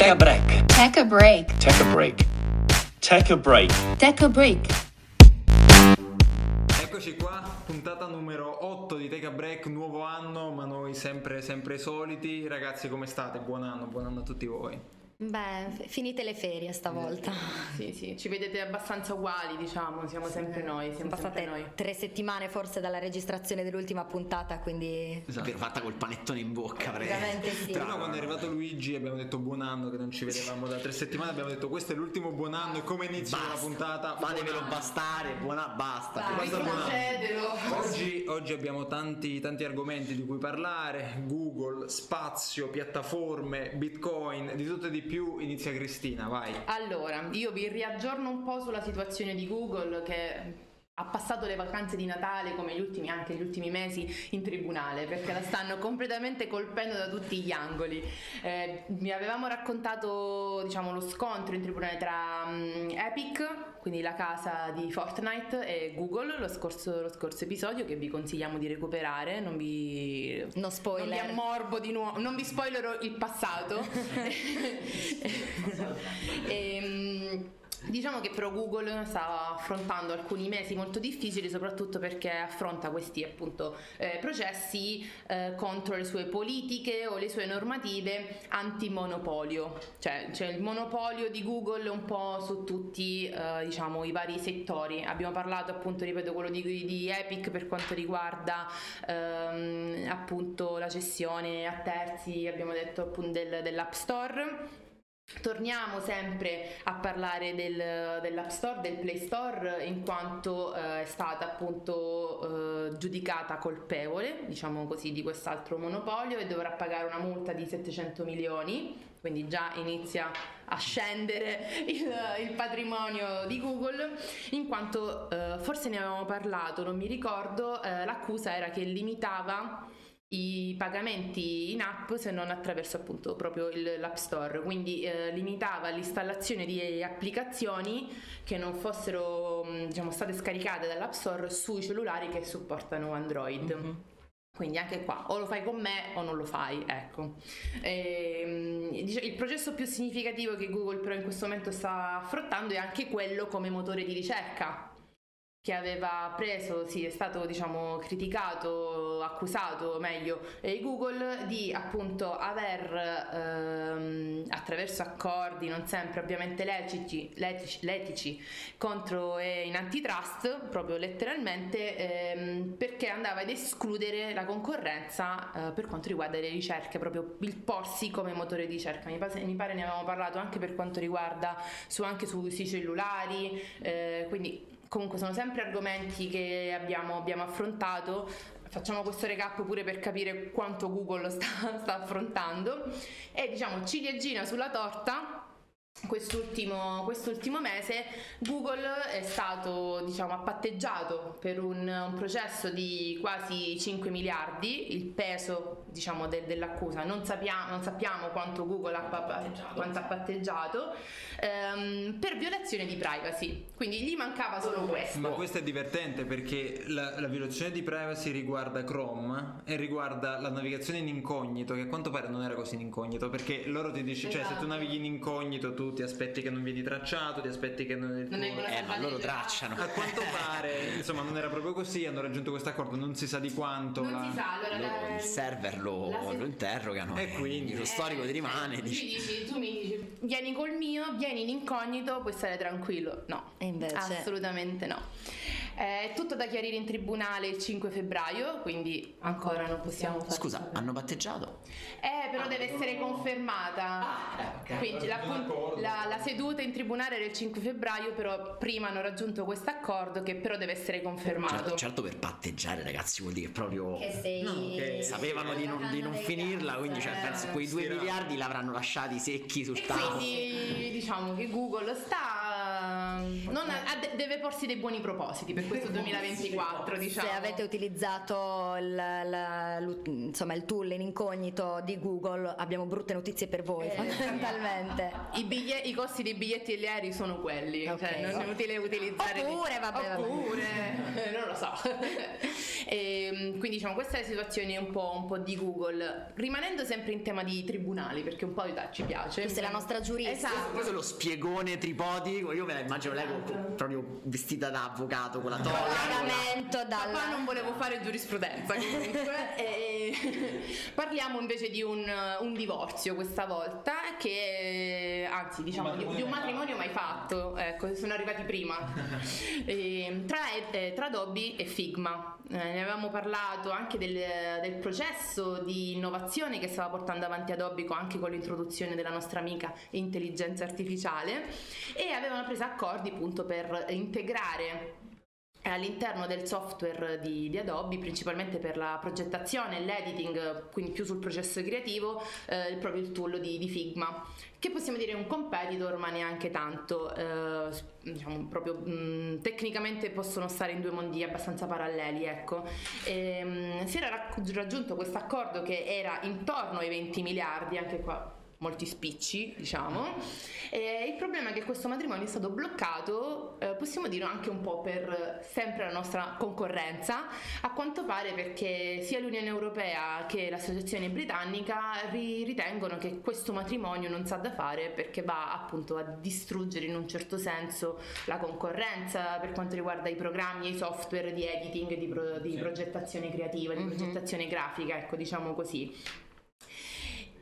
Tech a break. Tech a break. Tech a break. Tech a break. Tech a break. Eccoci qua, puntata numero 8 di Take a Break, nuovo anno, ma noi sempre, sempre soliti. Ragazzi, come state? Buon anno, buon anno a tutti voi. Beh, finite le ferie stavolta. Sì, sì, ci vedete abbastanza uguali, diciamo, siamo sempre noi, siamo sempre passate noi. tre settimane forse dalla registrazione dell'ultima puntata, quindi Davvero fatta col panettone in bocca, veramente sì. Prima quando è arrivato Luigi abbiamo detto buon anno che non ci vedevamo da tre settimane, abbiamo detto questo è l'ultimo buon anno e come inizio la puntata? anno. bastare, buona basta. Basta. Basta buon anno. Oggi, oggi abbiamo tanti, tanti argomenti di cui parlare, Google, spazio, piattaforme, bitcoin, di tutto e di più, inizia Cristina, vai. Allora, io vi riaggiorno un po' sulla situazione di Google che ha passato le vacanze di Natale come gli ultimi, anche gli ultimi mesi in tribunale perché la stanno completamente colpendo da tutti gli angoli. Eh, vi avevamo raccontato diciamo, lo scontro in tribunale tra mm, Epic, quindi la casa di Fortnite, e Google lo scorso, lo scorso episodio che vi consigliamo di recuperare. Non vi, No spoiler. non vi ammorbo di nuovo, non vi spoilerò il passato. Ehm, Diciamo che però Google sta affrontando alcuni mesi molto difficili, soprattutto perché affronta questi appunto eh, processi eh, contro le sue politiche o le sue normative antimonopolio. Cioè c'è il monopolio di Google un po' su tutti eh, diciamo i vari settori. Abbiamo parlato appunto, ripeto, quello di, di Epic per quanto riguarda ehm, appunto la cessione a terzi, abbiamo detto appunto del- dell'App Store. Torniamo sempre a parlare del- dell'App Store, del Play Store, in quanto eh, è stata appunto eh, giudicata colpevole, diciamo così, di quest'altro monopolio e dovrà pagare una multa di 700 milioni, quindi già inizia a scendere il, il patrimonio di Google, in quanto eh, forse ne avevamo parlato, non mi ricordo, eh, l'accusa era che limitava i pagamenti in app se non attraverso appunto proprio il- l'App Store, quindi eh, limitava l'installazione di applicazioni che non fossero mh, diciamo, state scaricate dall'App Store sui cellulari che supportano Android. Quindi anche qua o lo fai con me o non lo fai, ecco. Ehm, dice- il processo più significativo che Google però in questo momento sta affrontando è anche quello come motore di ricerca che aveva preso, sì, è stato diciamo criticato, accusato meglio eh, Google di appunto aver ehm, attraverso accordi non sempre ovviamente letici, letici, letici contro e in antitrust, proprio letteralmente, ehm, perché andava ad escludere la concorrenza eh, per quanto riguarda le ricerche, proprio il porsi come motore di ricerca. Mi pare, mi pare ne avevamo parlato anche per quanto riguarda su, anche sui sui cellulari, eh, quindi comunque sono sempre argomenti che abbiamo, abbiamo affrontato. Facciamo questo recap pure per capire quanto Google sta, sta affrontando. E diciamo ciliegina sulla torta. Quest'ultimo, quest'ultimo mese Google è stato diciamo, appatteggiato per un, un processo di quasi 5 miliardi, il peso diciamo, de- dell'accusa non sappiamo, non sappiamo quanto Google ha, pa- quanto ha patteggiato ehm, per violazione di privacy, quindi gli mancava solo questo. Ma questo è divertente perché la, la violazione di privacy riguarda Chrome e riguarda la navigazione in incognito, che a quanto pare non era così in incognito, perché loro ti dicono, cioè se tu Esatto. navighi in incognito tu ti aspetti che non vieni tracciato, ti aspetti che non... Non tuo- vengono Eh, ma loro tracciano. A quanto pare, insomma, non era proprio così, hanno raggiunto questo accordo, non si sa di quanto. Non la- si sa, allora Loro la- il server lo, se- lo interrogano E quindi? lo storico ti rimane. tu, dici, mi dici, tu mi dici, vieni col mio, vieni in incognito, puoi stare tranquillo. No, E invece? assolutamente no. Eh, È tutto da chiarire in tribunale il 5 febbraio, quindi ancora non possiamo fare. Scusa, hanno batteggiato? Eh, però deve essere confermata. Quindi la, la- la seduta in tribunale era il 5 febbraio, però prima hanno raggiunto questo accordo che però deve essere confermato. Certo, certo per patteggiare ragazzi vuol dire che proprio Che sei... No, che sapevano di non, di non finirla, quindi cioè, penso quei due Stirato. miliardi l'avranno lasciati secchi sul E tavolo. quindi diciamo che Google sta non ha- ha de- deve porsi dei buoni propositi per questo 2024, diciamo. Se avete utilizzato il, la- insomma, il tool in incognito di Google, abbiamo brutte notizie per voi, Eh, fondamentalmente. I, biglie- i costi dei biglietti aerei sono quelli, Ok. cioè non è utile utilizzare. Oppure, vabbè, vabbè. Oppure, non lo so. Ehm, quindi diciamo questa è la situazione un po', un po' di Google. Rimanendo sempre in tema di tribunali, perché un po' di ci piace. Tu sei la nostra giurista. Esatto. Questo è lo spiegone tripodico. Io me la immagino lei con- proprio vestita da avvocato con la toga. Pagamento dal... Papà non volevo fare giurisprudenza comunque. E parliamo invece di un, un divorzio questa volta che anzi diciamo di, di un matrimonio mai fatto, ecco sono arrivati prima E, tra, eh, tra Adobe e Figma. Eh, ne avevamo parlato anche del, del processo di innovazione che stava portando avanti Adobe anche con l'introduzione della nostra amica intelligenza artificiale e avevano preso accordi appunto per integrare all'interno del software di, di Adobe, principalmente per la progettazione e l'editing, quindi più sul processo creativo, eh, proprio tool di, di Figma, che possiamo dire è un competitor, ma neanche tanto. eh, diciamo, proprio mh, tecnicamente possono stare in due mondi abbastanza paralleli, ecco. Ehm, si era raggiunto questo accordo che era intorno ai 20 miliardi, anche qua molti spicci, diciamo. E il problema è che questo matrimonio è stato bloccato, eh, possiamo dire anche un po' per sempre la nostra concorrenza, a quanto pare perché sia l'Unione Europea che l'Associazione Britannica ri- ritengono che questo matrimonio non sa da fare perché va appunto a distruggere in un certo senso la concorrenza per quanto riguarda i programmi e i software di editing, di, pro- di progettazione creativa, di progettazione grafica, ecco diciamo così.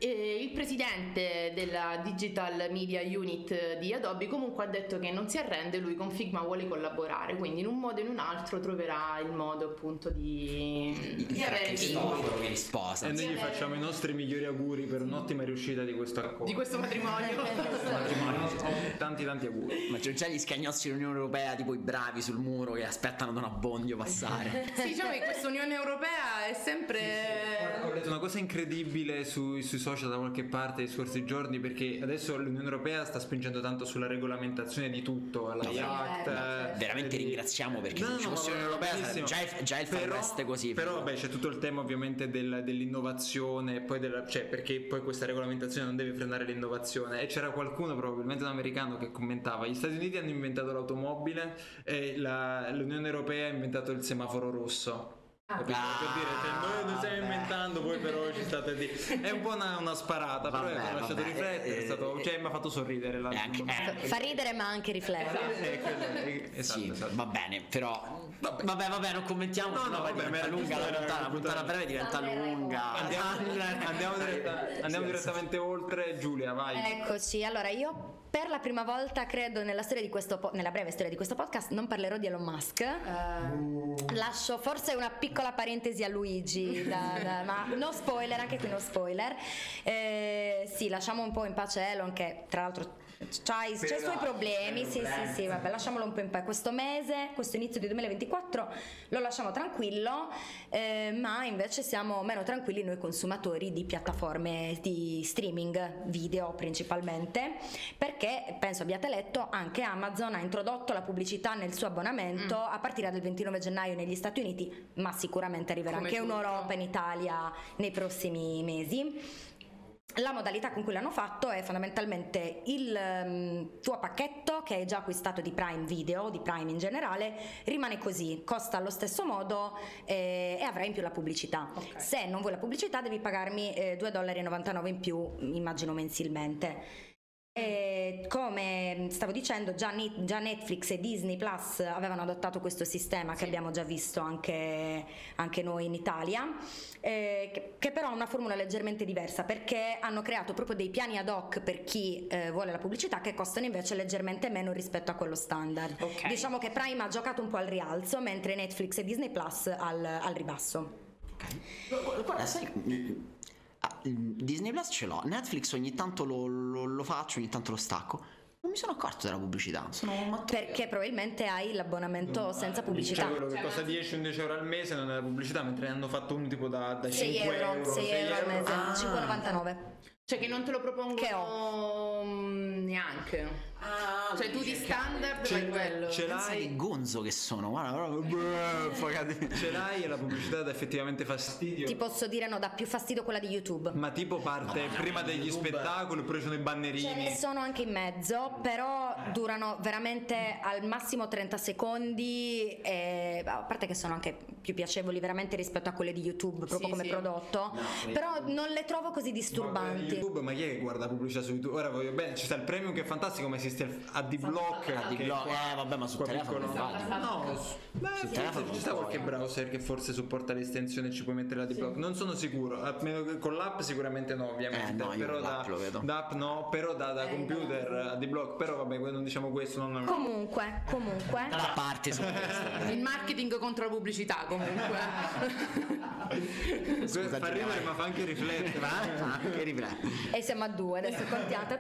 E il presidente della Digital Media Unit di Adobe comunque ha detto che non si arrende, lui con Figma vuole collaborare, quindi in un modo o in un altro troverà il modo appunto di, di avere Figma. che sposa. E noi gli facciamo i nostri migliori auguri per un'ottima riuscita di questo accordo. di questo matrimonio. Tanti tanti auguri. Ma c'è già gli scagnozzi dell'Unione Europea, tipo i bravi sul muro che aspettano Don Abbondio passare. sì, diciamo che questa Unione Europea è Ho sempre... letto una cosa incredibile sui, sui social da qualche parte nei scorsi giorni perché adesso l'Unione Europea sta spingendo tanto sulla regolamentazione di tutto, alla No, React. veramente. eh, Veramente di- ringraziamo perché No, se no, fosse l'Unione Europea già il, già il Però- West così. Però vabbè c'è tutto il tema ovviamente del- dell'innovazione e poi della, cioè perché poi questa regolamentazione non deve frenare l'innovazione e c'era qualcuno probabilmente un americano che commentava gli Stati Uniti hanno inventato l'automobile e la- l'Unione Europea ha inventato il semaforo rosso. Capito? Ah, per dire, cioè, noi lo stiamo vabbè. inventando, voi però ci state a dire. È un po' una, una sparata, però Vabbè, mi ha lasciato vabbè, riflettere, è eh, stato, eh, cioè, mi ha fatto sorridere la Eh, anche- eh, Fa ridere ma anche riflettere. Quello- eh, esatto, sì, esatto. va bene, però Vabbè. vabbè, vabbè, non commentiamo, No, sennò no, vabbè, diventa lunga la puntata, la puntata. breve diventa lunga. Andiamo, andiamo, diretta- andiamo direttamente oltre, Giulia, vai. Eccoci, allora io per la prima volta credo nella storia di questo po- nella breve storia di questo podcast non parlerò di Elon Musk. Lascio forse una piccola parentesi a Luigi, da- da- ma no spoiler, anche qui no spoiler. Eh, sì, lasciamo un po' in pace Elon che tra l'altro c'ha i, suoi problemi, sì sì sì, vabbè lasciamolo un po' in pace. Questo mese, questo inizio di 2024 lo lasciamo tranquillo, eh, ma invece siamo meno tranquilli noi consumatori di piattaforme di streaming video principalmente, perché penso abbiate letto anche Amazon ha introdotto la pubblicità nel suo abbonamento a partire dal 29 gennaio negli Stati Uniti, ma sicuramente arriverà Come anche in. Europa in Italia nei prossimi mesi. La modalità con cui l'hanno fatto è fondamentalmente il ehm, tuo pacchetto che hai già acquistato di Prime Video, di Prime in generale, rimane così, costa allo stesso modo eh, e avrai in più la pubblicità. Ok. Se non vuoi la pubblicità devi pagarmi eh, 2,99 dollari in più, immagino mensilmente. E come stavo dicendo, già, Netflix e Disney Plus avevano adottato questo sistema che abbiamo già visto anche, anche noi in Italia, eh, che, che però ha una formula leggermente diversa perché hanno creato proprio dei piani ad hoc per chi eh, vuole la pubblicità che costano invece leggermente meno rispetto a quello standard. Ok. Diciamo che Prime ha giocato un po' al rialzo mentre Netflix e Disney Plus al, al ribasso. Ok. Guarda, sai, mm, mm, Disney Plus ce l'ho, Netflix ogni tanto lo, lo- lo faccio, ogni tanto lo stacco. Non mi sono accorto della pubblicità. Sono. Perché probabilmente hai l'abbonamento senza pubblicità. Cioè, quello che costa 10-11 euro al mese non è la pubblicità, mentre ne hanno fatto uno tipo da, da 6 5 euro, 6 6 euro al mese, Ah. 5,99. Cioè che non te lo mm, neanche. Ah, Cioè tu di standard Ce- fai quello. ce l'hai- che gonzo che sono, guarda, brrr, poi cade- Ce l'hai e la pubblicità dà effettivamente fastidio. Ti posso dire no, dà più fastidio quella di YouTube. Ma tipo parte prima degli spettacoli oppure sono i Ce ne bannerini. sono anche in mezzo, però durano veramente al massimo 30 secondi, e, a parte che sono anche più piacevoli veramente rispetto a quelle di YouTube, proprio Sì, come sì. prodotto, però non le trovo così disturbanti. YouTube, ma chi è che guarda pubblicità su YouTube? Ora voglio bene, ci sta il premium che è fantastico, ma esiste il AD-Block. AD che Block, qua- eh, vabbè, ma sul qua telefono non vale. No, beh, Sul telefono ci sta qualche browser che forse supporta l'estensione e ci puoi mettere l'AD-Block. Non sono sicuro, a che con l'app sicuramente no, ovviamente. Eh, però da, l'app lo vedo. da app no, però da, da computer AD-Block. Però vabbè, non diciamo questo, non Comunque, comunque, Da parte su questo. Il marketing contro la pubblicità comunque. Scusate, fa ridere ma fa anche riflettere. Ah, che riflette. e siamo a due, adesso contiate.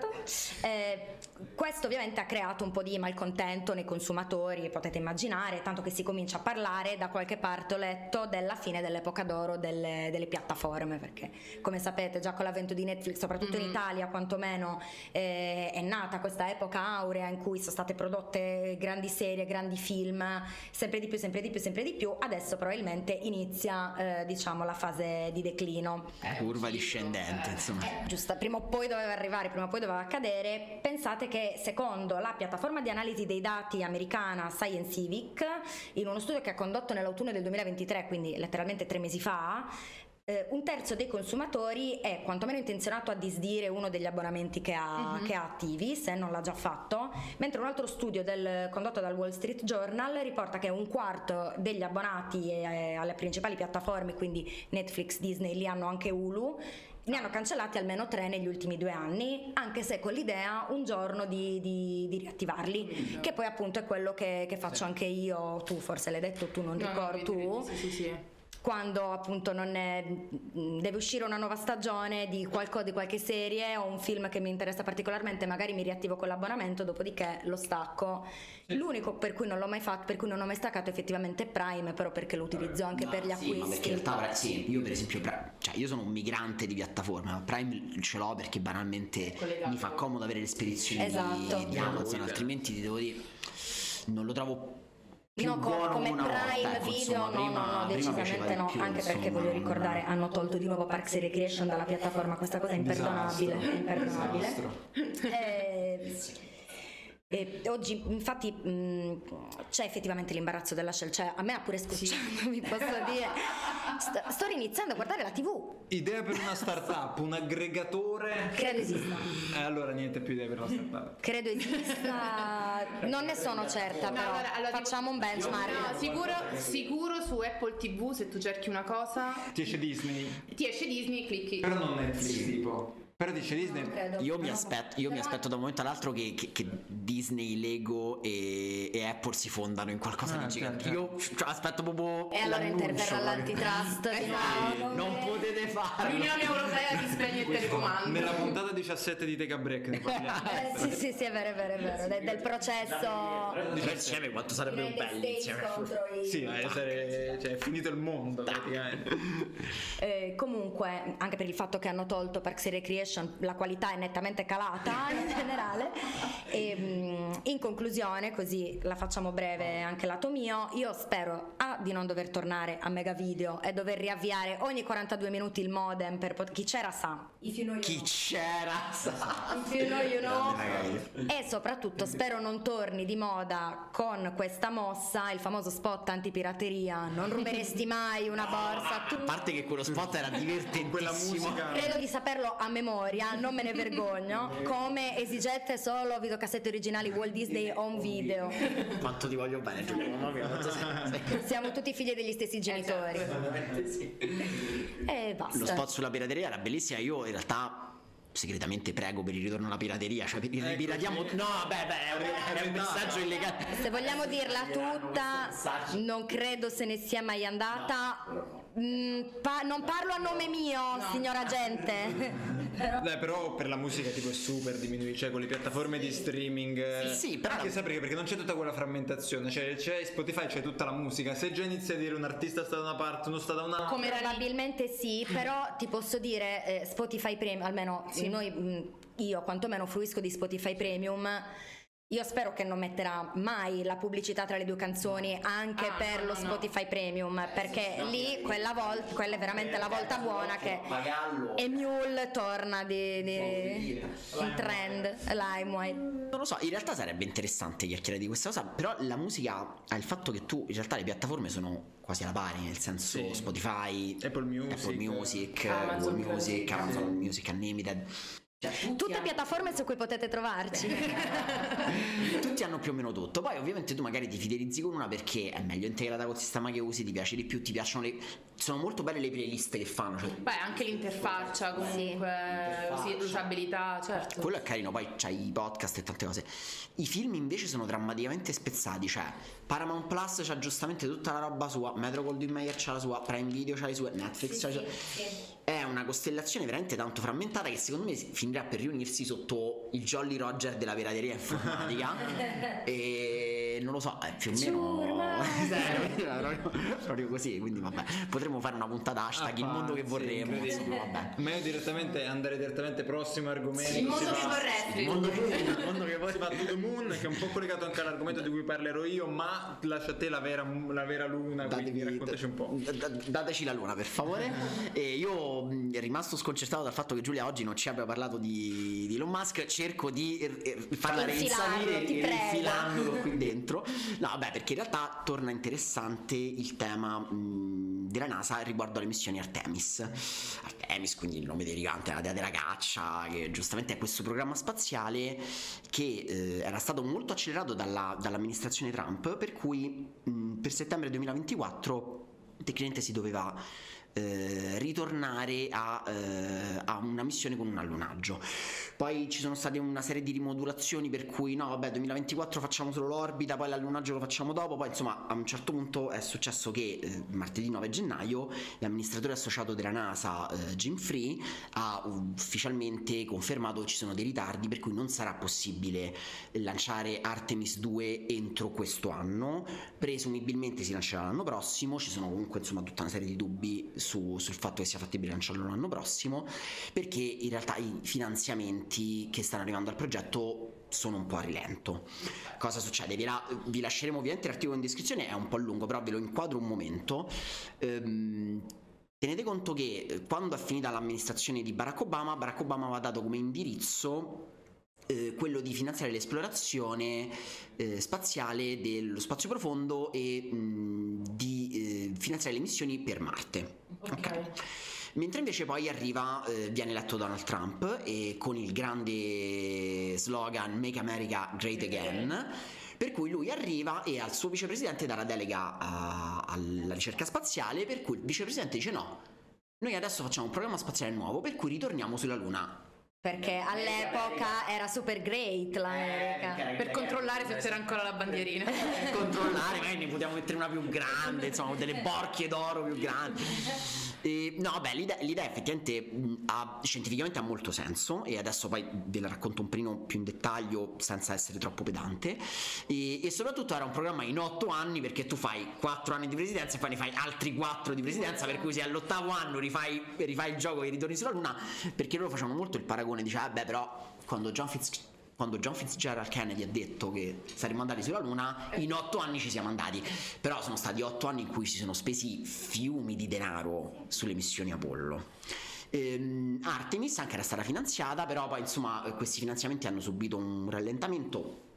Eh, questo ovviamente ha creato un po' di malcontento nei consumatori, potete immaginare, tanto che si comincia a parlare da qualche parte ho letto della fine dell'epoca d'oro delle, delle piattaforme, perché come sapete già con l'avvento di Netflix, soprattutto in Italia quantomeno, eh, è nata questa epoca aurea in cui sono state prodotte grandi serie, grandi film, sempre di più, sempre di più, sempre di più, adesso probabilmente inizia eh, diciamo la fase di declino. Curva discendente, insomma. Eh, giusto, prima o poi doveva arrivare, prima o poi doveva accadere. Pensate che secondo la piattaforma di analisi dei dati americana Scientific, in uno studio che ha condotto nell'autunno del 2023, quindi letteralmente tre mesi fa, eh, un terzo dei consumatori è quantomeno intenzionato a disdire uno degli abbonamenti che ha, che ha attivi, se non l'ha già fatto, mentre un altro studio del- condotto dal Wall Street Journal riporta che un quarto degli abbonati eh, alle principali piattaforme, quindi Netflix, Disney, lì hanno anche Hulu, ne hanno cancellati almeno tre negli ultimi due anni, anche se con l'idea un giorno di, di- di riattivarli, che poi appunto è quello che, che faccio anche io, tu forse l'hai detto, tu non No, vedi, tu? Sì, sì, sì. Quando appunto non è, deve uscire una nuova stagione di, qualco- di qualche serie o un film che mi interessa particolarmente, magari mi riattivo con l'abbonamento, dopodiché lo stacco. L'unico per cui non l'ho mai fatto, per cui non ho mai staccato effettivamente è Prime, però perché lo utilizzo anche per gli Sì, ma perché acquisti. in realtà sì, io per esempio cioè io sono un migrante di piattaforma, ma Prime ce l'ho perché banalmente mi fa comodo avere le spedizioni di- Esatto. di, Amazon, altrimenti ti devo dire non lo trovo più No, buono come una volta, Prime ecco, Video, insomma, no, prima- no, no, decisamente no, più, anche perché insomma, voglio non- ricordare, hanno tolto di nuovo Parks and Recreation dalla piattaforma, questa cosa è imperdonabile, è imperdonabile. Eh, e oggi infatti mh, c'è effettivamente l'imbarazzo della scelta, cioè a me ha pure scocciato, vi posso dire. Sto, sto iniziando a guardare la TV, Idea per una startup, un aggregatore. credo esista. Eh, allora niente più idee per una startup. Credo esista, non ne sono certa, No, però allora- allora facciamo un No, benchmark. sicuro, sicuro su Apple TV se tu cerchi una cosa Ti esce Disney. ti esce Disney clicchi. Però non Netflix tipo. Però dice Disney. Credo. Io mi No. aspetto, io mi Però- aspetto da un momento all'altro che, che- che Disney, Lego e, e Apple si fondano in qualcosa Ah, di gigante. certo. Io cioè, aspetto proprio. E allora interverrà l'antitrust di nuovo. Non potete farlo. L'Unione Europea ti spegne il telecomando. Nella puntata 17 di Teca Break ne parliamo. Eh, sì, sì, sì, è vero, è vero, è vero, del, del processo insieme quanto sarebbe United bello insieme. contro i- Sì, ma è, sare- cioè, è finito il mondo praticamente. Eh, comunque, anche per il fatto che hanno tolto Parks and Recreation, la qualità è nettamente calata in generale. E, mm, in conclusione, così la facciamo breve anche lato mio, io spero A di non dover tornare a Mega Video e dover riavviare ogni 42 minuti il modem per pot- chi c'era sa. If you know, you Chi know. c'era? sa. If you know, you know. E soprattutto spero non torni di moda con questa mossa, il famoso spot antipirateria. Non ruberesti mai una borsa. Tu A parte che quello spot era divertentissimo. Quella musica. Credo di saperlo a memoria, non me ne vergogno. Come esigete solo videocassette originali Walt Disney Home Video. Quanto ti voglio bene, Giulio. Mamma mia, quanto sei- Siamo tutti figli degli stessi genitori. Veramente sì. E basta. Lo spot sulla pirateria era bellissimo. Io in realtà segretamente prego per il ritorno alla pirateria. Cioè, ri- Ecco, ripiratiamo. sì. No, beh, beh, è un, è un messaggio illegale. Se vogliamo dirla tutta, non credo se ne sia mai andata. Mm, pa- non parlo a nome mio, signora gente. Dai, però per la musica tipo è super diminuito, cioè con le piattaforme di streaming. eh, Sì, sì, però- Anche sai perché? Perché non c'è tutta quella frammentazione, cioè c'è Spotify, c'è tutta la musica. Se già inizi a dire un artista sta da una parte, uno sta da un'altra. Come. Probabilmente sì, però ti posso dire eh, Spotify Premium, almeno noi, mh, io quantomeno fruisco di Spotify Premium. Io spero che non metterà mai la pubblicità tra le due canzoni anche Ah, per no, lo no, no. Spotify Premium, perché lì quella, volta, quella è veramente la volta buona che Pagallo. Emule torna di, di- in trend, LimeWire. Non lo so, in realtà sarebbe interessante chiacchierare di questa cosa, però la musica ha il fatto che tu, in realtà le piattaforme sono quasi alla pari, nel senso Sì. Spotify, Apple Music. Apple Music, Amazon Google Music, Music. Amazon Music Unlimited. Cioè, Tutte piattaforme su cui potete trovarci. tutti hanno più o meno tutto. Poi ovviamente tu magari ti fidelizzi con una perché è meglio integrata col sistema che usi, ti piace di più, ti piacciono le... Sono molto belle le playlist che fanno. Cioè, Beh, anche l'interfaccia comunque, sì, l'usabilità, certo. Quello è carino, poi c'hai i podcast e tante cose. I film invece sono drammaticamente spezzati, cioè Paramount Plus c'ha giustamente tutta la roba sua, Metro Goldwyn Mayer c'ha la sua, Prime Video c'ha le sue, Netflix c'ha le sue. È una costellazione veramente tanto frammentata che secondo me finirà per riunirsi sotto il Jolly Roger della pirateria informatica. e non lo so, è più o meno Serio, proprio, proprio così, quindi vabbè, potremmo fare una puntata hashtag il mondo che Ah, sì, vorremmo, incredibile. insomma, vabbè. Meglio direttamente andare direttamente prossimo argomento. Il mondo che vorresti. Il mondo che Il mondo che poi si va to the moon, che è un po' collegato anche all'argomento di cui parlerò io, ma lascia a te la vera, la vera luna, quindi Datevi- raccontaci un po'. d- d- dateci la luna per favore e io rimasto sconcertato dal fatto che Giulia oggi non ci abbia parlato di, di Elon Musk cerco di r- r- farla Infilarlo, reinsalire ti prego. infilandolo qui dentro no vabbè perché in realtà torna interessante il tema mh, della NASA riguardo alle missioni Artemis. Artemis quindi il nome derivante la dea della caccia che giustamente è questo programma spaziale che eh, era stato molto accelerato dalla- dall'amministrazione Trump per cui mh, per settembre 2024 tecnicamente si doveva eh, ritornare a, eh, a una missione con un allunaggio. Poi ci sono state una serie di rimodulazioni per cui no, vabbè, 2024 facciamo solo l'orbita, poi l'allunaggio lo facciamo dopo, poi insomma a un certo punto è successo che eh, martedì 9 gennaio l'amministratore associato della NASA eh, Jim Free ha ufficialmente confermato che ci sono dei ritardi per cui non sarà possibile lanciare Artemis 2 entro questo anno, presumibilmente si lancerà l'anno prossimo, ci sono comunque insomma tutta una serie di dubbi sul fatto che sia fattibile lanciarlo l'anno prossimo, perché in realtà i finanziamenti che stanno arrivando al progetto sono un po' a rilento. Cosa succede? Vi, la- vi lasceremo ovviamente l'articolo in descrizione, è un po' lungo, però ve lo inquadro un momento. Ehm, tenete conto che eh, quando è finita l'amministrazione di Barack Obama, Barack Obama aveva dato come indirizzo eh, quello di finanziare l'esplorazione eh, spaziale dello spazio profondo e mh, di eh, finanziare le missioni per Marte. Ok. Mentre invece poi arriva, eh, viene eletto Donald Trump e con il grande slogan Make America Great Again, per cui lui arriva e al suo vicepresidente dà la delega a- alla ricerca spaziale, per cui il vicepresidente dice no, noi adesso facciamo un programma spaziale nuovo, per cui ritorniamo sulla Luna. Perché all'epoca era super great l'America. Per controllare se c'era ancora la bandierina. controllare, magari ne potevamo mettere una più grande, insomma, delle borchie d'oro più grandi. E, no, vabbè, l'idea, l'idea effettivamente ha, scientificamente ha molto senso e adesso poi ve la racconto un pelino più in dettaglio senza essere troppo pedante. E, e soprattutto era un programma in otto anni perché tu fai quattro anni di presidenza e poi ne fai altri quattro di presidenza per cui se all'ottavo anno rifai, rifai il gioco e ritorni sulla luna perché loro facevano molto il paragone dice ah beh però quando John Fitz quando John Fitzgerald Kennedy ha detto che saremmo andati sulla Luna, in otto anni ci siamo andati. Però sono stati otto anni in cui si sono spesi fiumi di denaro sulle missioni Apollo. Ehm, Artemis anche era stata finanziata, però poi insomma questi finanziamenti hanno subito un rallentamento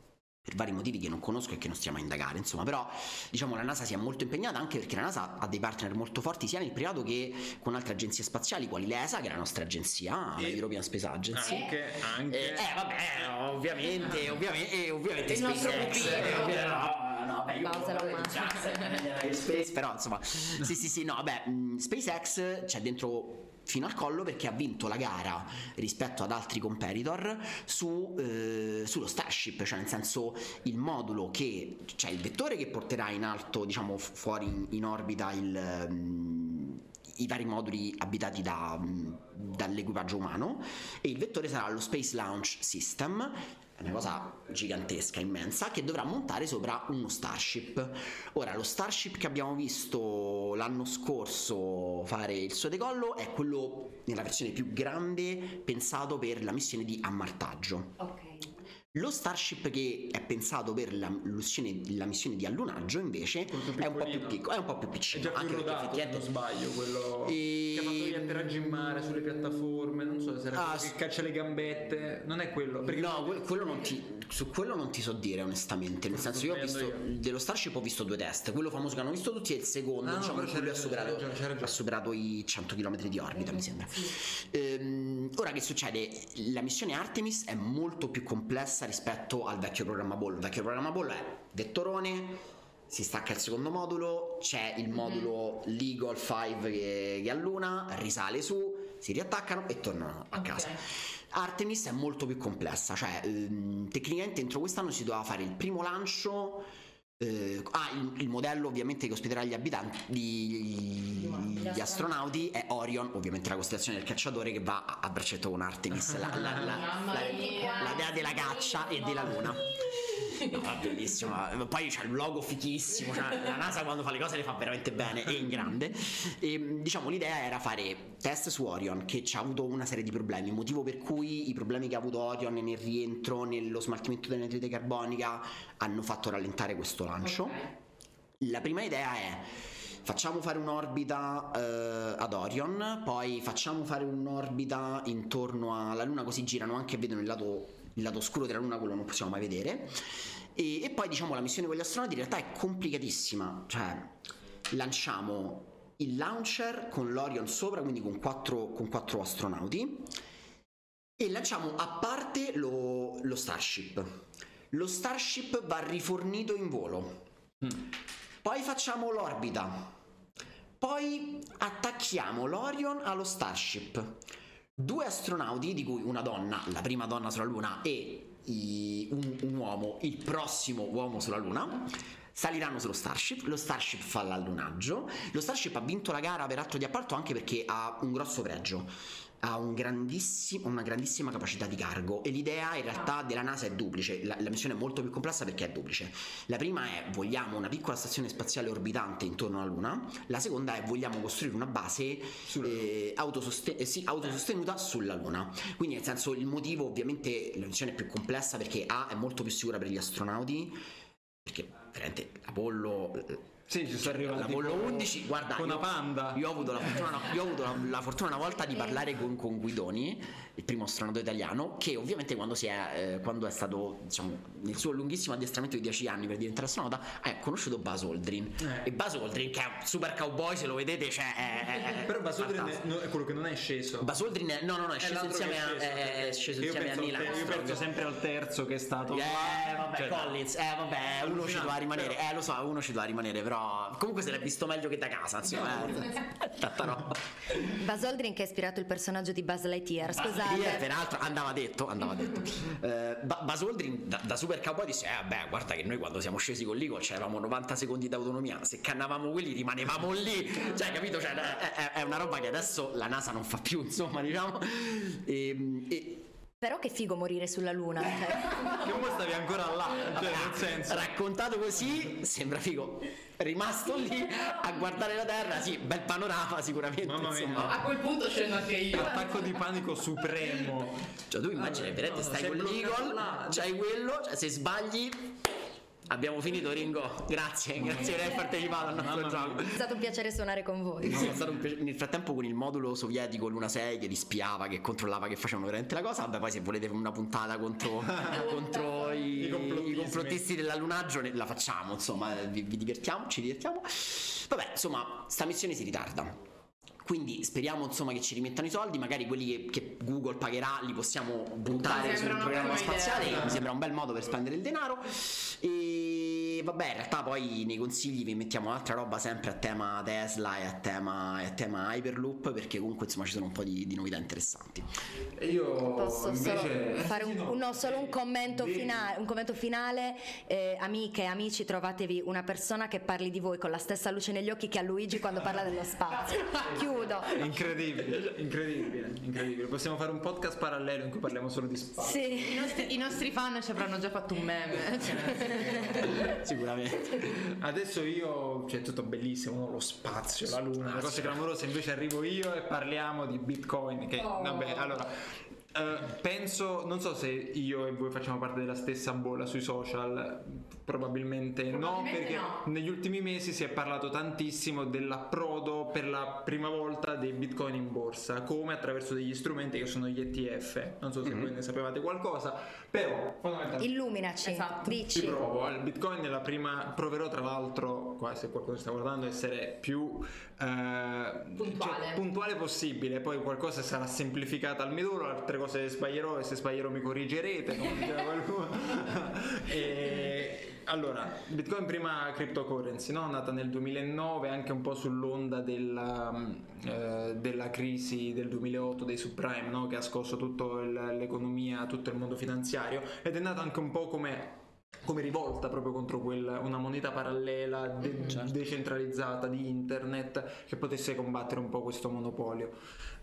per vari motivi che non conosco e che non stiamo a indagare, insomma, però diciamo la NASA si è molto impegnata anche perché la NASA ha dei partner molto forti sia nel privato che con altre agenzie spaziali, quali l'ESA, che è la nostra agenzia, E- l'European Space Agency. Anche, anche. Eh, eh, vabbè, ovviamente, ovviamente, e ovviamente Il nostro SpaceX. pupillo. eh, ovvia- no, no, beh, io pensare, Space, però insomma, sì, sì, sì, no, vabbè, mh, SpaceX c'è dentro fino al collo perché ha vinto la gara rispetto ad altri competitor su, eh, sullo Starship, cioè nel senso il modulo che, cioè il vettore che porterà in alto, diciamo fu- fuori in, in orbita il... mm, i vari moduli abitati da, dall'equipaggio umano e il vettore sarà lo Space Launch System una cosa gigantesca, immensa, che dovrà montare sopra uno Starship. Ora, lo Starship che abbiamo visto l'anno scorso fare il suo decollo è quello nella versione più grande pensato per la missione di ammartaggio. Ok. Lo Starship che è pensato per la missione, la missione di allunaggio invece è un po' più piccolo, è un po' più È piccino. già più rodato, se non sbaglio, quello E- che ha fatto gli atterraggi in mare sulle piattaforme, non so se era Ah, quello che caccia le gambette, non è quello, No, que- quello non ti, su quello non ti so dire onestamente. Nel senso, io ho visto io. dello Starship ho visto due test. Quello famoso che hanno visto tutti è il secondo, Ah, diciamo, lui ha superato, ragione, c'hai ragione. ha superato i 100 km di orbita, mi sembra. Ehm, ora che succede? La missione Artemis è molto più complessa rispetto al vecchio programma Ball. Il vecchio programma Ball è vettorone. Si stacca il secondo modulo, c'è il modulo Legal 5 che, che alluna, risale su, si riattaccano e tornano a Ok. casa. Artemis è molto più complessa, cioè ehm, tecnicamente entro quest'anno si doveva fare il primo lancio. Eh, ah, il, il modello ovviamente che ospiterà gli abitanti, gli, gli astronauti è Orion, ovviamente la costellazione del cacciatore che va a, a braccetto con Artemis, la, la- la- la dea della caccia e della luna. No, bellissimo, poi c'è il logo fichissimo, cioè, la NASA quando fa le cose le fa veramente bene e in grande. E, diciamo l'idea era fare test su Orion che ci ha avuto una serie di problemi, motivo per cui i problemi che ha avuto Orion nel rientro, nello smaltimento dell'anidride carbonica hanno fatto rallentare questo lancio. Ok. La prima idea è facciamo fare un'orbita eh, ad Orion, poi facciamo fare un'orbita intorno alla Luna così girano anche e vedono il lato, il lato oscuro della Luna, quello non possiamo mai vedere. E, e poi diciamo la missione con gli astronauti in realtà è complicatissima, cioè lanciamo il launcher con l'Orion sopra, quindi con quattro, con quattro astronauti, e lanciamo a parte lo, lo Starship. Lo Starship va rifornito in volo. Poi facciamo l'orbita. Poi attacchiamo l'Orion allo Starship. Due astronauti, di cui una donna, la prima donna sulla Luna, e i- un, un uomo, il prossimo uomo sulla Luna, saliranno sullo Starship. Lo Starship fa l'allunaggio. Lo Starship ha vinto la gara per atto di appalto anche perché ha un grosso pregio. Ha un grandissimo- una grandissima capacità di cargo e l'idea in realtà della NASA è duplice. La, la missione è molto più complessa perché è duplice. La prima è vogliamo una piccola stazione spaziale orbitante intorno alla Luna, la seconda è vogliamo costruire una base eh, autososte- eh, sì, autosostenuta sulla Luna. Quindi nel senso il motivo ovviamente la missione è più complessa perché A è molto più sicura per gli astronauti, perché veramente Apollo... eh, Sì, ci sta arrivando. L'Apollo tipo 11, guarda, Con io- una panda. Io ho avuto la fortuna, io ho avuto la, la fortuna una volta di parlare con, con Guidoni, il primo astronauta italiano, che ovviamente quando, si è, eh, quando è stato diciamo, nel suo lunghissimo addestramento di 10 anni per diventare astronauta, ha conosciuto Buzz Aldrin. Eh. E Buzz Aldrin, che è un super cowboy, se lo vedete, cioè, è, è- è Però Buzz Aldrin è, no, è quello che non è sceso. Buzz Aldrin è, no, no, no, è sceso l'altro insieme a, è, sceso Io insieme a penso, Neil io penso sempre al terzo che è stato. Eh, vabbè, Cioè, Collins, eh, vabbè, uno ci doveva rimanere, però- eh, lo so, uno ci doveva rimanere, però comunque se l'è visto meglio che da casa, insomma, eh. tanta roba. Buzz Aldrin che ha ispirato il personaggio di Buzz Lightyear, Ieri, scusate. peraltro andava detto, andava detto. Eh, Ba- Buzz Aldrin da, da super cowboy disse: Eh, vabbè, guarda che noi quando siamo scesi con l'Eagle avevamo 90 secondi d'autonomia. Se cannavamo quelli rimanevamo lì. Cioè, capito? Cioè, è, è- è una roba che adesso la NASA non fa più, insomma, diciamo. E, e- Però che figo morire sulla Luna. cioè. Che mo stavi ancora là. Cioè, nel senso. raccontato così sembra figo. Rimasto lì a guardare la Terra, sì, bel panorama sicuramente. Mamma mia. insomma. A quel punto scendo anche io. Attacco di panico supremo. Cioè, tu immagini, veramente no, stai con l'Eagle, là. c'hai quello, cioè, se sbagli. Abbiamo finito, Ringo. Grazie, grazie per aver partecipato al nostro Mamma gioco. È stato un piacere suonare con voi. Sì, è stato un piacere. Nel frattempo con il modulo sovietico Luna 6 che li spiava, che controllava che facevano veramente la cosa, vabbè poi se volete una puntata contro, contro i, I complottisti dell'allunaggio ne- la facciamo, insomma, vi, vi divertiamo, ci divertiamo. Vabbè, insomma, sta missione si ritarda. Quindi speriamo insomma che ci rimettano i soldi, magari quelli che, che Google pagherà li possiamo buttare sul sembra una programma spaziale, idea. mi sembra un bel modo per spendere il denaro. E vabbè, in realtà poi nei consigli vi mettiamo altra roba sempre a tema Tesla e a tema, e a tema Hyperloop, perché comunque insomma ci sono un po' di, di novità interessanti. E io Posso invece... solo fare un, no. no, solo un commento Vedi. finale, un commento finale. Eh, amiche e amici, trovatevi una persona che parli di voi con la stessa luce negli occhi che a Luigi quando parla dello spazio. Chiudo. Incredibile, incredibile, incredibile. Possiamo fare un podcast parallelo in cui parliamo solo di spazio. Sì. I nostri, I nostri fan ci avranno già fatto un meme. Sicuramente. Adesso io, cioè, tutto bellissimo, lo spazio, la luna, le cose clamorose. Invece arrivo io e parliamo di Bitcoin. Che, vabbè, allora. Eh, penso, non so se io e voi facciamo parte della stessa bolla sui social, probabilmente, no, Probabilmente perché no. negli ultimi mesi si è parlato tantissimo dell'approdo per la prima volta dei bitcoin in borsa, come attraverso degli strumenti che sono gli ETF. Non so se voi ne sapevate qualcosa, però fondamentalmente Illuminaci, Esatto. ci dici. provo. Il Bitcoin è la prima. Proverò, tra l'altro, qua se qualcuno sta guardando, essere più eh, Puntuale. cioè, puntuale possibile. Poi qualcosa sarà semplificata al midollo, altre cose sbaglierò e se sbaglierò mi corrigerete, come diceva qualcuno. e, allora, Bitcoin prima cryptocurrency, no? nata nel 2009, anche un po' sull'onda della, eh, della crisi del 2008 dei subprime, no? che ha scosso tutta l'economia, tutto il mondo finanziario, ed è nata anche un po' come come rivolta proprio contro quel, una moneta parallela de- decentralizzata di internet che potesse combattere un po' questo monopolio.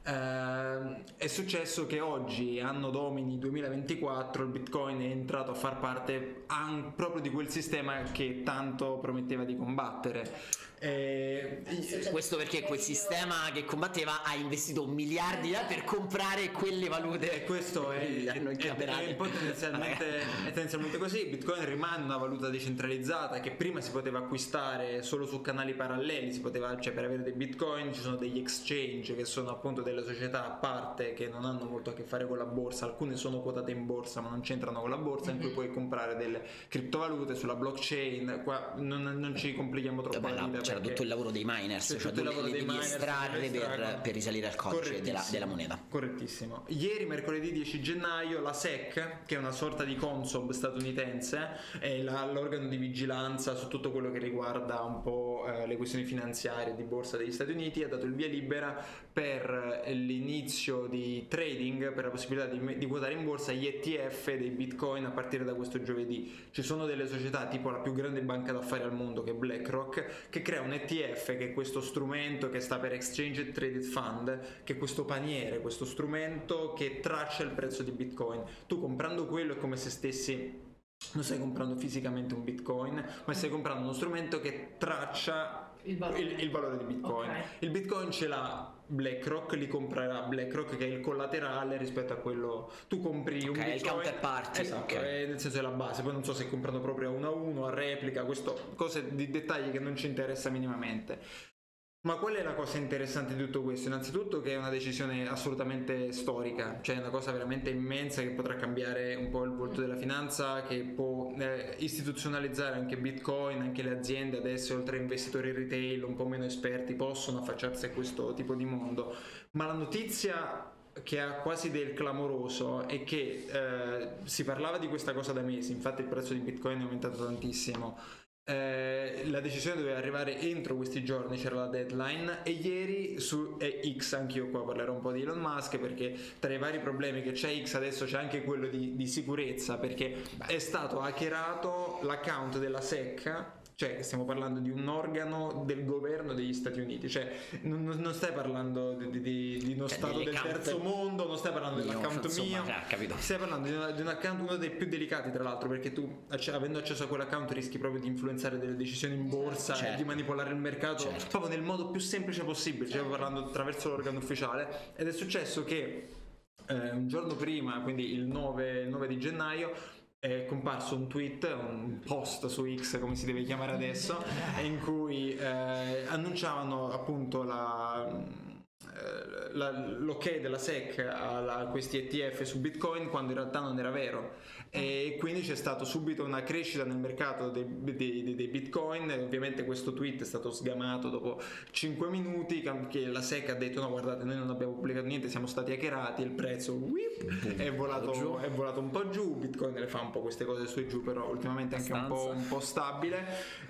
Eh, è successo che oggi, anno domini 2024, il bitcoin è entrato a far parte an- proprio di quel sistema che tanto prometteva di combattere. Eh, Questo perché quel sistema che combatteva ha investito miliardi per comprare quelle valute. E questo è, è- è- incatenate. è un po' tendenzialmente, è tendenzialmente così. Bitcoin rimane una valuta decentralizzata che prima si poteva acquistare solo su canali paralleli, si poteva, cioè per avere dei bitcoin ci sono degli exchange che sono appunto delle società a parte che non hanno molto a che fare con la borsa, alcune sono quotate in borsa ma non c'entrano con la borsa, in cui puoi comprare delle criptovalute sulla blockchain. Qua non, non ci complichiamo troppo Vabbè, la vita c'era tutto il lavoro dei miners, cioè tutto il lavoro dei miners, estrarre per, per risalire al codice della, della moneta. Correttissimo. Ieri, mercoledì 10 gennaio, la SEC, che è una sorta di Consob statunitense, è la- l'organo di vigilanza su tutto quello che riguarda un po' eh, le questioni finanziarie di borsa degli Stati Uniti, ha dato il via libera per l'inizio di trading, per la possibilità di, di quotare in borsa gli ETF dei bitcoin a partire da questo giovedì. Ci sono delle società tipo la più grande banca d'affari al mondo che è BlackRock che crea un ETF che è questo strumento che sta per Exchange Traded Fund che è questo paniere, questo strumento che traccia il prezzo di bitcoin. Tu comprando quello è come se stessi non stai comprando fisicamente un bitcoin, ma stai comprando uno strumento che traccia Il valore. il- il valore di bitcoin. Ok. Il bitcoin ce l'ha BlackRock, li comprerà BlackRock che è il collaterale rispetto a quello tu compri un Ok, è il bitcoin counterparty, esatto, ok. è nel senso è la base poi non so se comprano proprio a uno a uno a replica questo cose di dettagli che non ci interessa minimamente ma qual è la cosa interessante di tutto questo? Innanzitutto che è una decisione assolutamente storica, cioè una cosa veramente immensa che potrà cambiare un po' il volto della finanza, che può eh, istituzionalizzare anche Bitcoin, anche le aziende adesso oltre a investitori retail un po' meno esperti possono affacciarsi a questo tipo di mondo. Ma la notizia che ha quasi del clamoroso è che eh, si parlava di questa cosa da mesi, infatti il prezzo di Bitcoin è aumentato tantissimo. Eh, la decisione doveva arrivare entro questi giorni, c'era la deadline e ieri su X, anch'io qua parlerò un po' di Elon Musk perché tra i vari problemi che c'è X adesso c'è anche quello di, di sicurezza perché è stato hackerato l'account della SEC cioè stiamo parlando di un organo del governo degli Stati Uniti, cioè non, non- stai parlando di, di- di uno Cioè, stato del account terzo mondo, non stai parlando dell'account insomma, mio, cioè, capito. stai parlando di, una- di un account uno dei più delicati tra l'altro perché tu acc- avendo accesso a quell'account rischi proprio di influenzare delle decisioni in borsa e Certo. di manipolare il mercato Certo. proprio nel modo più semplice possibile, cioè parlando attraverso l'organo ufficiale ed è successo che eh, un giorno prima, quindi il 9, il 9 di gennaio, è comparso un tweet, un post su X come si deve chiamare adesso, in cui eh, annunciavano appunto la, la- l'ok della SEC a, questi ETF su Bitcoin quando in realtà non era vero. E quindi c'è stato subito una crescita nel mercato dei, dei- dei- Bitcoin. Ovviamente questo tweet è stato sgamato dopo 5 minuti che- la SEC ha detto no guardate noi non abbiamo pubblicato niente siamo stati hackerati il prezzo whip, è, volato, è volato un po' giù Bitcoin le fa un po' queste cose su e giù però ultimamente anche un po', un po' stabile.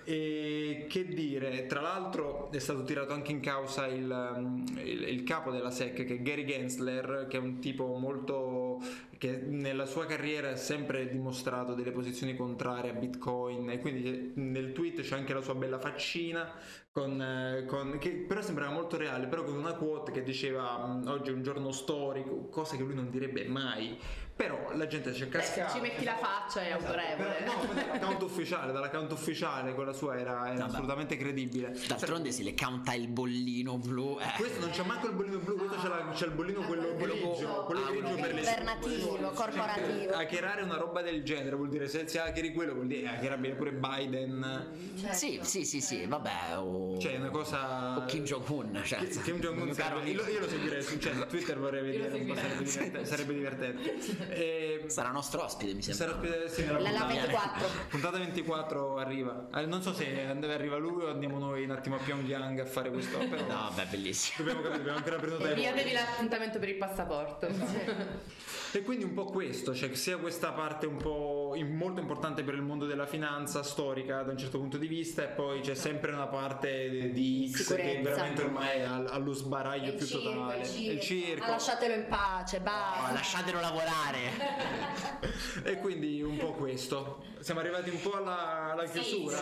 E che dire tra l'altro è stato tirato anche in causa il, um, il- il capo della SEC che è Gary Gensler che è un tipo molto che nella sua carriera ha sempre dimostrato delle posizioni contrarie a Bitcoin e quindi nel tweet c'è anche la sua bella faccina con, eh, con- che però sembrava molto reale però con una quote che diceva "Mm, oggi è un giorno storico cosa che lui non direbbe mai però la gente c'è cascata. ci metti la faccia, è autorevole. Però, no, dall'account ufficiale, dall'account ufficiale con la sua era, era assolutamente credibile. D'altronde se le canta il bollino blu. eh. Questo non c'è manco il bollino blu, questo c'è, la- c'è il bollino quello grigio, quello ah, grigio quello per le Governativo, corporativo. Hackerare una roba del genere vuol dire se si hackeri quello vuol dire hackerabile pure Biden. Sì, sì, sì, sì, vabbè. O, Cioè è una cosa. o Kim Jong-un. Cioè, Kim Jong-un mio caro sarebbe, io, lo- io lo seguirei su, cioè, su Twitter vorrei vedere un po', sarebbe divertente. Sarebbe divertente. E, Sarà nostro ospite, mi sembra. sarà ospite- sì, La- la puntata- 24. Puntata 24 arriva. Eh, non so se arriva lui o andiamo noi un attimo a Pyongyang a fare questo. Però No, vabbè, bellissimo. dobbiamo capire, dobbiamo ancora prenotare. i voli. Riavevi l'appuntamento per il passaporto. E quindi un po' questo, cioè sia questa parte un po' molto importante per il mondo della finanza storica da un certo punto di vista e poi c'è sempre una parte di X che veramente ormai è al- allo sbaraglio più circo, totale. Il circo. Ah, lasciatelo in pace, Oh, basta. lasciatelo lavorare. E quindi un po' questo. Siamo arrivati un po' alla, alla chiusura.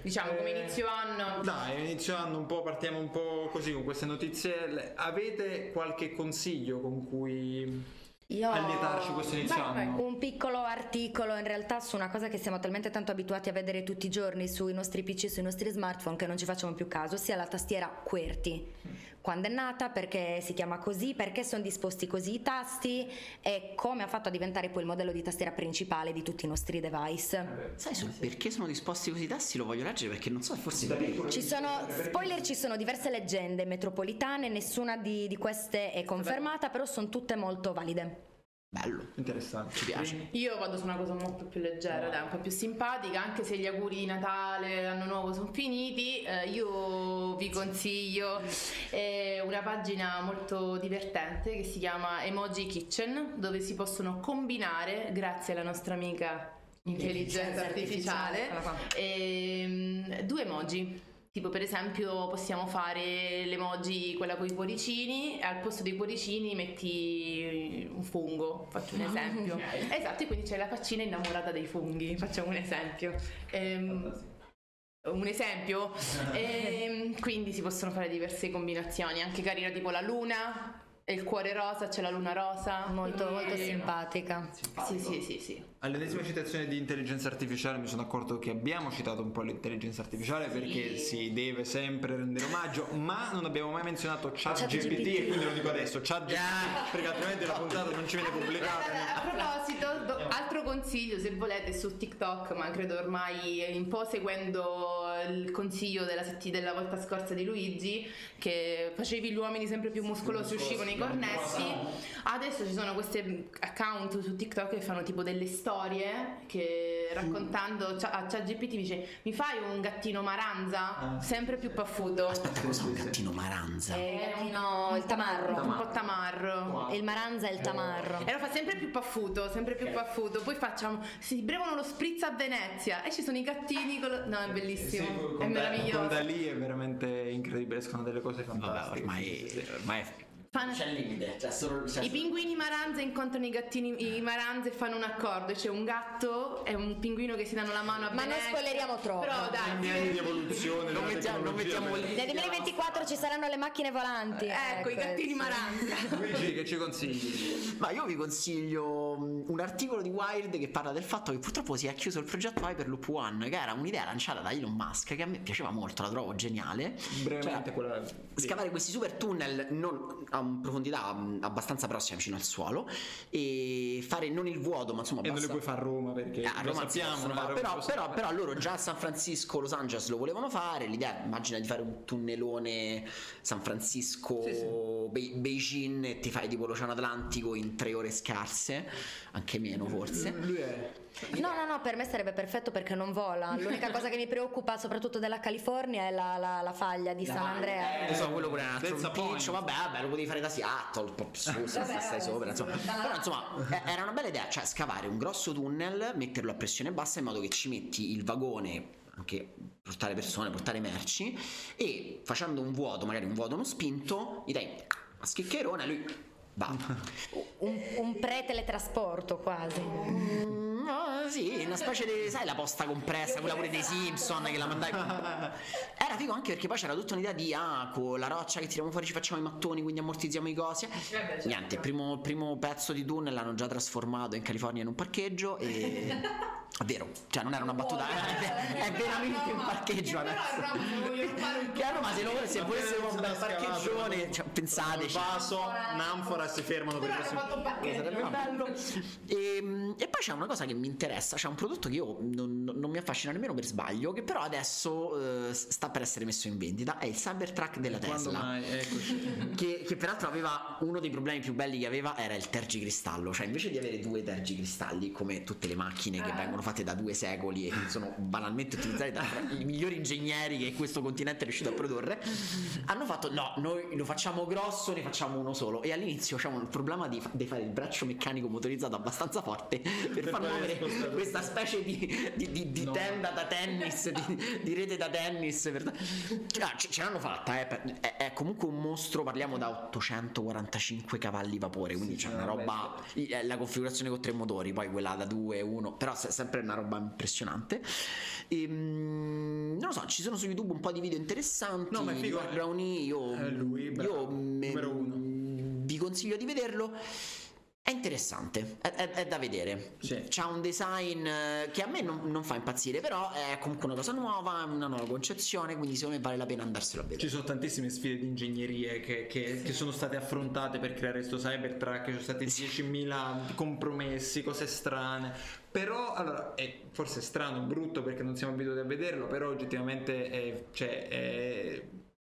Diciamo come inizio anno. Dai, inizio anno un po', partiamo un po' così con queste notizie. Avete qualche consiglio con cui Io allietarci questo inizio anno? un piccolo articolo in realtà su una cosa che siamo talmente tanto abituati a vedere tutti i giorni sui nostri PC, sui nostri smartphone che non ci facciamo più caso, ossia la tastiera QWERTY. Quando è nata, perché si chiama così, perché sono disposti così i tasti e come ha fatto a diventare poi il modello di tastiera principale di tutti i nostri device. Sai sul perché sono disposti così i tasti? Lo voglio leggere perché non so, forse. Ci sono, spoiler, ci sono diverse leggende metropolitane, nessuna di, di queste è confermata, però sono tutte molto valide. Bello. Interessante. Ci piace. Io vado su una cosa molto più leggera, dai, un po' più simpatica, anche se gli auguri di Natale, Anno Nuovo sono finiti, eh, io vi consiglio eh, una pagina molto divertente che si chiama Emoji Kitchen, dove si possono combinare, grazie alla nostra amica intelligenza artificiale, ehm, due emoji. Tipo per esempio possiamo fare l'emoji quella con i cuoricini e al posto dei cuoricini metti un fungo, faccio un esempio. Esatto, e quindi c'è la faccina innamorata dei funghi, facciamo un esempio. Ehm, un esempio? Ehm, quindi si possono fare diverse combinazioni, anche carina tipo la luna e il cuore rosa, c'è la luna rosa. Molto, molto Quindi- simpatica. Sì, sì, sì, sì. All'ennesima citazione di intelligenza artificiale mi sono accorto che abbiamo citato un po' l'intelligenza artificiale perché si deve sempre rendere omaggio, ma non abbiamo mai menzionato ChatGPT ChatGPT. e quindi lo dico adesso, ChatGPT, perché altrimenti la puntata non ci viene pubblicata. A proposito, do- altro consiglio se volete su TikTok, ma credo ormai un po' seguendo il consiglio della, della volta scorsa di Luigi, che facevi gli uomini sempre più muscolosi, uscivano i cornetti. Adesso ci sono questi account su TikTok che fanno tipo delle storie che raccontando Cia- a ChatGPT dice mi fai un gattino maranza? Sempre più paffuto. Aspetta, cos'è un gattino maranza? È il gattino, il tamarro. Un po' tamarro. Il maranza e il tamarro. E lo fa sempre più paffuto, sempre più paffuto. Poi facciamo, si bevono lo spritz a Venezia e ci sono i gattini con lo... No, è bellissimo, Sì, con, è con meraviglioso. da lì è veramente incredibile, escono delle cose Vabbè, fantastiche. ormai, ormai Fanno- c'è il limite. Cioè, solo, cioè, I pinguini maranza incontrano i gattini i maranza e fanno un accordo. C'è un gatto e un pinguino che si danno la mano a Ma non Venezia. spoileriamo troppo. Però dai, Anni e anni di evoluzione. Non mettiamo- non mettiamo lì. Nel 2024 ci saranno le macchine volanti. ecco, i gattini maranza. Luigi, che ci consigli? Ma io vi consiglio un articolo di Wired che parla del fatto che purtroppo si è chiuso il progetto Hyperloop One, che era un'idea lanciata da Elon Musk che a me piaceva molto, la trovo geniale. Brevemente Cioè, quella... Scavare questi super tunnel non profondità abbastanza prossima vicino al suolo e fare non il vuoto, ma insomma E non le puoi fare a Roma perché Eh, a Roma sappiamo. fare, Roma però, però, però loro già a San Francisco, Los Angeles lo volevano fare. L'idea, immagina di fare un tunnelone San Francisco, Sì, sì. Be- Beijing e ti fai tipo l'Oceano Atlantico in tre ore scarse, anche meno forse. Lui è... No, no, no, per me sarebbe perfetto perché non vola. L'unica cosa che mi preoccupa, soprattutto della California, è la, la- la faglia di San Andrea. Lo so, quello pure è un altro vabbè, vabbè, lo potevi fare da Seattle, se Vabbè, stai sopra, insomma. Però insomma, era una bella idea, cioè scavare un grosso tunnel, metterlo a pressione bassa in modo che ci metti il vagone anche portare persone, portare merci e facendo un vuoto, magari un vuoto non spinto, gli dai a schiccherone e lui va. Un, un pre-teletrasporto quasi. Mm, sì, una specie di, sai, la posta compressa, quella pure dei Simpson che la mandai. Era figo anche perché poi c'era tutta un'idea di, ah, con la roccia che tiriamo fuori ci facciamo i mattoni, quindi ammortizziamo i cosi. certo. Niente, il primo, primo pezzo di Dune l'hanno già trasformato in California in un parcheggio e... È vero, cioè non era una battuta, è, è veramente un parcheggio adesso. un Che a Roma se, lo, se volessimo un bel parcheggione, cioè, Un pensateci. vaso, un'anfora si fermano per questo. un. Sarebbe bello. E, e poi c'è una cosa che mi interessa, c'è un prodotto che io non, non mi affascina nemmeno per sbaglio, che però adesso eh, sta per essere messo in vendita, è il Cybertruck della Quando Tesla. mai? Che, che peraltro aveva uno dei problemi più belli che aveva era il tergicristallo, cioè invece di avere due tergicristalli come tutte le macchine che Ah. Vengono fatte da due secoli e sono banalmente utilizzate dai migliori ingegneri che questo continente è riuscito a produrre, hanno fatto no, noi lo facciamo grosso, ne facciamo uno solo e all'inizio c'è il problema di, di fare il braccio meccanico motorizzato abbastanza forte per, far muovere questa specie di, di- di- No. tenda da tennis, di, rete da tennis. per- Cioè, ce, ce l'hanno fatta, eh, è, è comunque un mostro, parliamo da 845 cavalli vapore, quindi c'è una roba, la configurazione con tre motori, poi quella da 2, 1, però è sempre una roba impressionante. Ehm, non lo so, ci sono su YouTube un po' di video interessanti. No, ma è figo. Mark Brownie, io, È lui, bravo, io me- numero uno. vi consiglio di vederlo. È interessante, è, è- è da vedere. Sì. C'ha un design eh, che a me non, non fa impazzire, però è comunque una cosa nuova, una nuova concezione, quindi secondo me vale la pena andarselo a vedere. Ci sono tantissime sfide di ingegnerie che, che- che sono state affrontate per creare questo Cybertruck, ci sono stati 10.000 compromessi, cose strane. Però, allora, è forse strano, brutto perché non siamo abituati a vederlo, però oggettivamente è, cioè, è-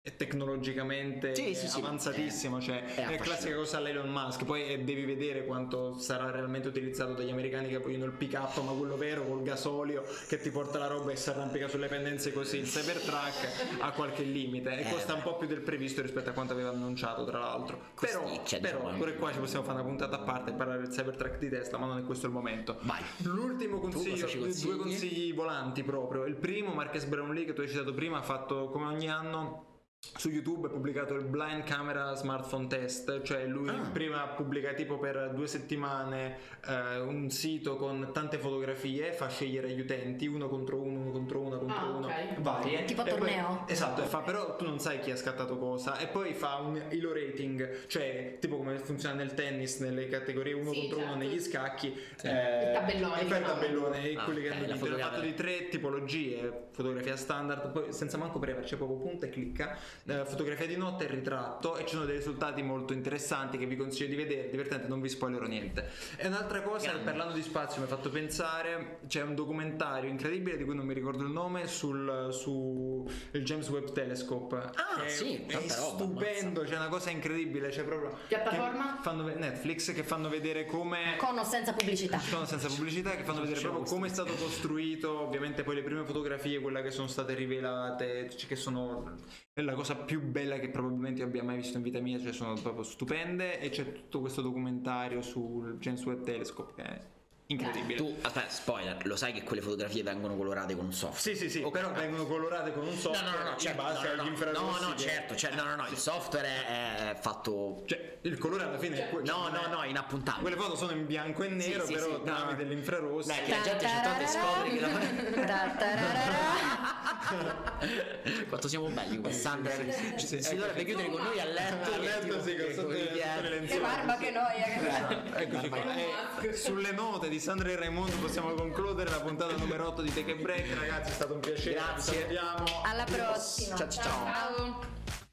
è tecnologicamente Sì, sì, sì, avanzatissimo, cioè è è, classica cosa all'Elon Musk, poi eh, devi vedere quanto sarà realmente utilizzato dagli americani che vogliono il pick up, ma quello vero col gasolio che ti porta la roba e si arrampica sulle pendenze così, il Cybertruck ha qualche limite e Eh, costa un po' più del previsto rispetto a quanto aveva annunciato tra l'altro. Però, Costicchia, però diciamo, pure qua ci possiamo fare una puntata a parte e parlare del Cybertruck di Tesla, ma non è questo il momento. Vai. L'ultimo consiglio, due consigli? consigli volanti proprio. Il primo, Marques Brownlee, che tu hai citato prima, ha fatto come ogni anno. Su YouTube ha pubblicato il Blind Camera Smartphone Test, cioè lui Ah. prima pubblica tipo per due settimane eh, un sito con tante fotografie, fa scegliere agli utenti uno contro uno, uno contro uno, contro Ah, uno, ok. varie. Tipo E poi- torneo? esatto, e fa però tu non sai chi ha scattato cosa e poi fa un elo rating, cioè tipo come funziona nel tennis nelle categorie uno Sì, contro uno certo. negli scacchi. Il tabellone, E fa il diciamo. tabellone e Ah, quelli che hanno fatto di tre tipologie, fotografia standard, poi senza manco premere, c'è proprio punta e clicca, eh, fotografia di notte e ritratto e ci sono dei risultati molto interessanti che vi consiglio di vedere, divertente, non vi spoilerò niente. E un'altra cosa, Grande. parlando di spazio, mi ha fatto pensare, c'è un documentario incredibile di cui non mi ricordo il nome, sul su il James Webb Telescope. Ah, Che sì, è tanta roba, stupendo, c'è una cosa incredibile, c'è proprio... Piattaforma? fanno Netflix che fanno vedere come... Con o senza pubblicità. Sono senza pubblicità che fanno vedere proprio come è stato costruito, ovviamente poi le prime fotografie, quelle che sono state rivelate, cioè che sono la cosa più bella che probabilmente abbia mai visto in vita mia, cioè sono proprio stupende e c'è tutto questo documentario sul James Webb Telescope che è incredibile. Tu, aspetta, spoiler, lo sai che quelle fotografie vengono colorate con un software? Sì, sì, sì, Ok. però vengono colorate con un software no, no, no, in certo, base no, agli no, no, infrarossi. no, no, che- certo, cioè, no, no, no, il software è, è fatto... Cioè, il colore alla fine è quello. No, no, no, inappuntabile. Quelle foto sono in bianco e nero, sì, però sì, tramite no. l'infrarossi. Dai, che la gente c'è tanto scopre che la... Quanto siamo belli qua, Sandra. sì, si ecco, dovrebbe chiudere con noi a letto. A letto, sì, con sotto le- Che barba che noia. che- Eccoci qua. Musk. E sulle note di Sandra e Raimondo possiamo concludere la puntata numero 8 di Take a Break. Ragazzi, è stato un piacere. Grazie. Alla prossima. Ciao ciao. Ciao.